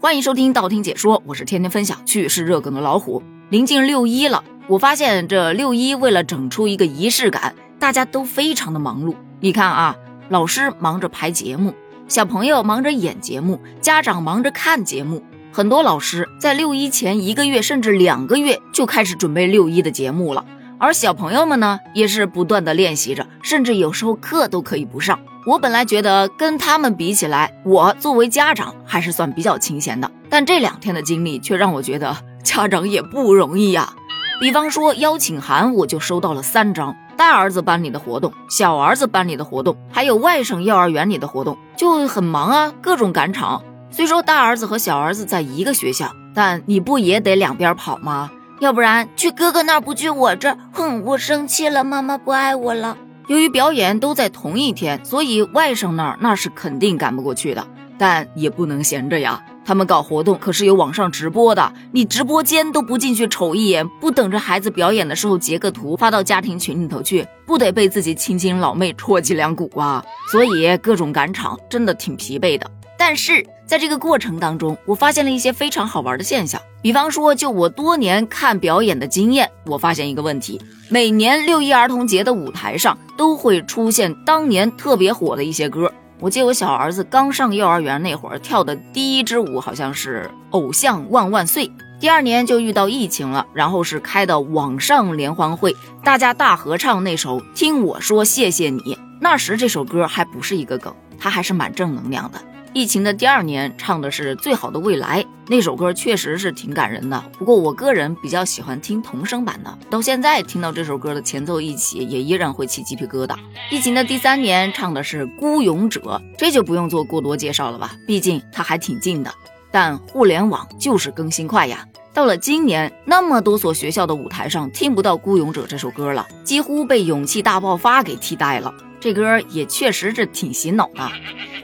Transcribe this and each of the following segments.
欢迎收听道听解说，我是天天分享趣事热梗的老虎。临近六一了，我发现这六一为了整出一个仪式感，大家都非常的忙碌。你看啊，老师忙着排节目，小朋友忙着演节目，家长忙着看节目。很多老师在六一前一个月甚至两个月就开始准备六一的节目了，而小朋友们呢，也是不断的练习着，甚至有时候课都可以不上。我本来觉得跟他们比起来，我作为家长还是算比较清闲的，但这两天的经历却让我觉得家长也不容易呀。比方说邀请函，我就收到了三张，大儿子班里的活动，小儿子班里的活动，还有外省幼儿园里的活动，就很忙啊，各种赶场。虽说大儿子和小儿子在一个学校，但你不也得两边跑吗？要不然去哥哥那儿不去我这儿，哼，我生气了，妈妈不爱我了。由于表演都在同一天，所以外甥那儿那是肯定赶不过去的，但也不能闲着呀。他们搞活动可是有网上直播的，你直播间都不进去瞅一眼，不等着孩子表演的时候截个图发到家庭群里头去，不得被自己亲亲老妹戳脊梁骨啊！所以各种赶场真的挺疲惫的。但是在这个过程当中，我发现了一些非常好玩的现象。比方说，就我多年看表演的经验，我发现一个问题：每年六一儿童节的舞台上都会出现当年特别火的一些歌。我记得我小儿子刚上幼儿园那会儿跳的第一支舞好像是《偶像万万岁》，第二年就遇到疫情了，然后是开的网上联欢会，大家大合唱那首《听我说谢谢你》。那时这首歌还不是一个梗，它还是蛮正能量的。疫情的第二年唱的是最好的未来那首歌，确实是挺感人的。不过我个人比较喜欢听童声版的，到现在听到这首歌的前奏一起，也依然会起鸡皮疙瘩。疫情的第三年唱的是孤勇者，这就不用做过多介绍了吧，毕竟它还挺近的。但互联网就是更新快呀，到了今年，那么多所学校的舞台上听不到孤勇者这首歌了，几乎被勇气大爆发给替代了。这歌也确实是挺洗脑的。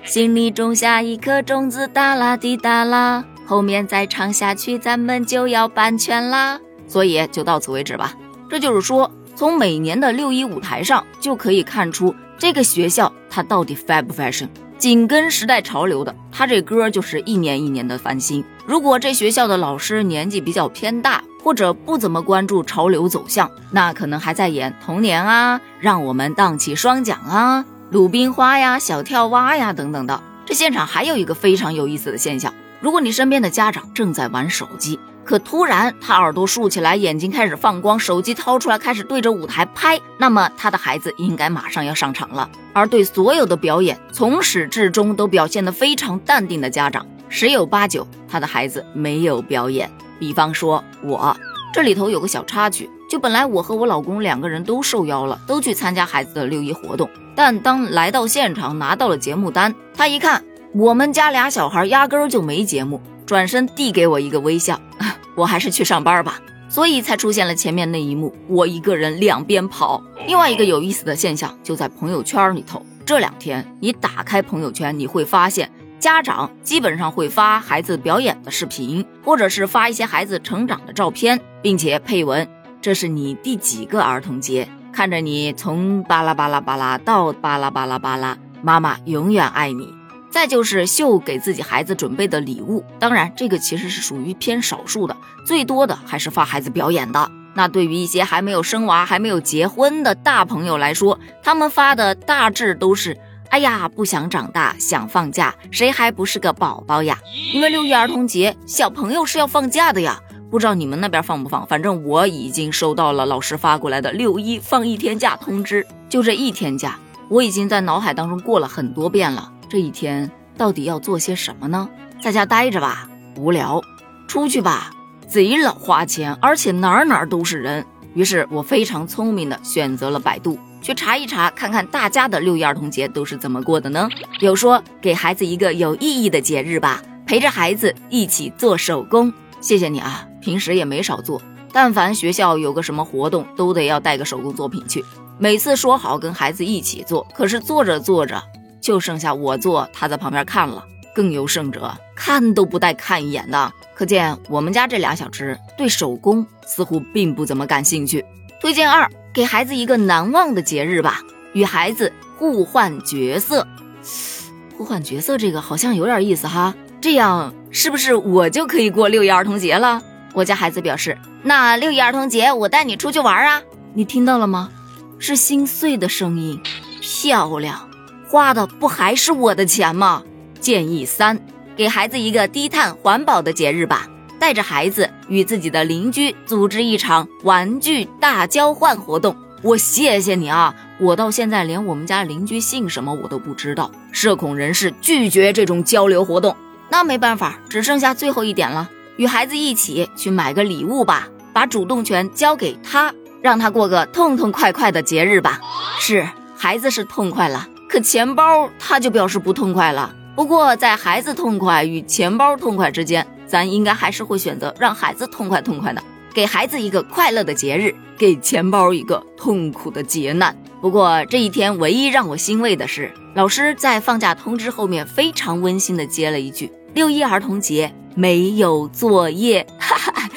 心里种下一颗种子，哒啦滴哒啦，后面再唱下去，咱们就要版权啦。所以就到此为止吧。这就是说，从每年的六一舞台上就可以看出这个学校它到底 fashion 不 fashion，紧跟时代潮流的，他这歌就是一年一年的翻新。如果这学校的老师年纪比较偏大，或者不怎么关注潮流走向，那可能还在演童年啊，让我们荡起双桨啊。鲁冰花呀，小跳蛙呀，等等的。这现场还有一个非常有意思的现象：如果你身边的家长正在玩手机，可突然他耳朵竖起来，眼睛开始放光，手机掏出来开始对着舞台拍，那么他的孩子应该马上要上场了。而对所有的表演从始至终都表现得非常淡定的家长，十有八九他的孩子没有表演。比方说我这里头有个小插曲，就本来我和我老公两个人都受邀了，都去参加孩子的六一活动。但当来到现场拿到了节目单，他一看我们家俩小孩压根儿就没节目，转身递给我一个微笑，我还是去上班吧，所以才出现了前面那一幕，我一个人两边跑。另外一个有意思的现象就在朋友圈里头，这两天你打开朋友圈，你会发现家长基本上会发孩子表演的视频，或者是发一些孩子成长的照片，并且配文：“这是你第几个儿童节？”看着你从巴拉巴拉巴拉到巴拉巴拉巴拉，妈妈永远爱你。再就是秀给自己孩子准备的礼物，当然这个其实是属于偏少数的，最多的还是发孩子表演的。那对于一些还没有生娃、还没有结婚的大朋友来说，他们发的大致都是：哎呀，不想长大，想放假，谁还不是个宝宝呀？因为六一儿童节，小朋友是要放假的呀。不知道你们那边放不放？反正我已经收到了老师发过来的六一放一天假通知。就这一天假，我已经在脑海当中过了很多遍了。这一天到底要做些什么呢？在家待着吧，无聊；出去吧，贼老花钱，而且哪儿哪儿都是人。于是我非常聪明的选择了百度，去查一查，看看大家的六一儿童节都是怎么过的呢？有说给孩子一个有意义的节日吧，陪着孩子一起做手工。谢谢你啊。平时也没少做，但凡学校有个什么活动，都得要带个手工作品去。每次说好跟孩子一起做，可是做着做着就剩下我做，他在旁边看了。更有甚者，看都不带看一眼的。可见我们家这俩小只对手工似乎并不怎么感兴趣。推荐二，给孩子一个难忘的节日吧，与孩子互换角色。互换角色这个好像有点意思哈。这样是不是我就可以过六一儿童节了？我家孩子表示，那六一儿童节我带你出去玩啊！你听到了吗？是心碎的声音。漂亮，花的不还是我的钱吗？建议三，给孩子一个低碳环保的节日吧，带着孩子与自己的邻居组织一场玩具大交换活动。我谢谢你啊！我到现在连我们家邻居姓什么我都不知道。社恐人士拒绝这种交流活动，那没办法，只剩下最后一点了，与孩子一起去买个礼物吧，把主动权交给他，让他过个痛痛快快的节日吧。是，孩子是痛快了，可钱包他就表示不痛快了。不过在孩子痛快与钱包痛快之间，咱应该还是会选择让孩子痛快痛快的。给孩子一个快乐的节日，给钱包一个痛苦的劫难。不过这一天唯一让我欣慰的是，老师在放假通知后面非常温馨的接了一句：“六一儿童节没有作业，哈哈，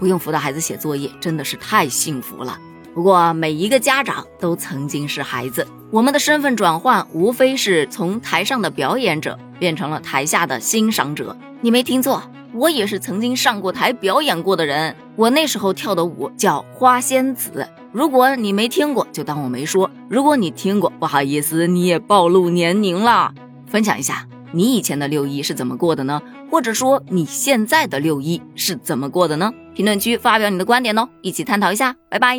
不用辅导孩子写作业，真的是太幸福了。”不过每一个家长都曾经是孩子，我们的身份转换无非是从台上的表演者变成了台下的欣赏者。你没听错。我也是曾经上过台表演过的人，我那时候跳的舞叫花仙子。如果你没听过，就当我没说；如果你听过，不好意思，你也暴露年龄了。分享一下你以前的六一是怎么过的呢？或者说你现在的六一是怎么过的呢？评论区发表你的观点哦，一起探讨一下。拜拜。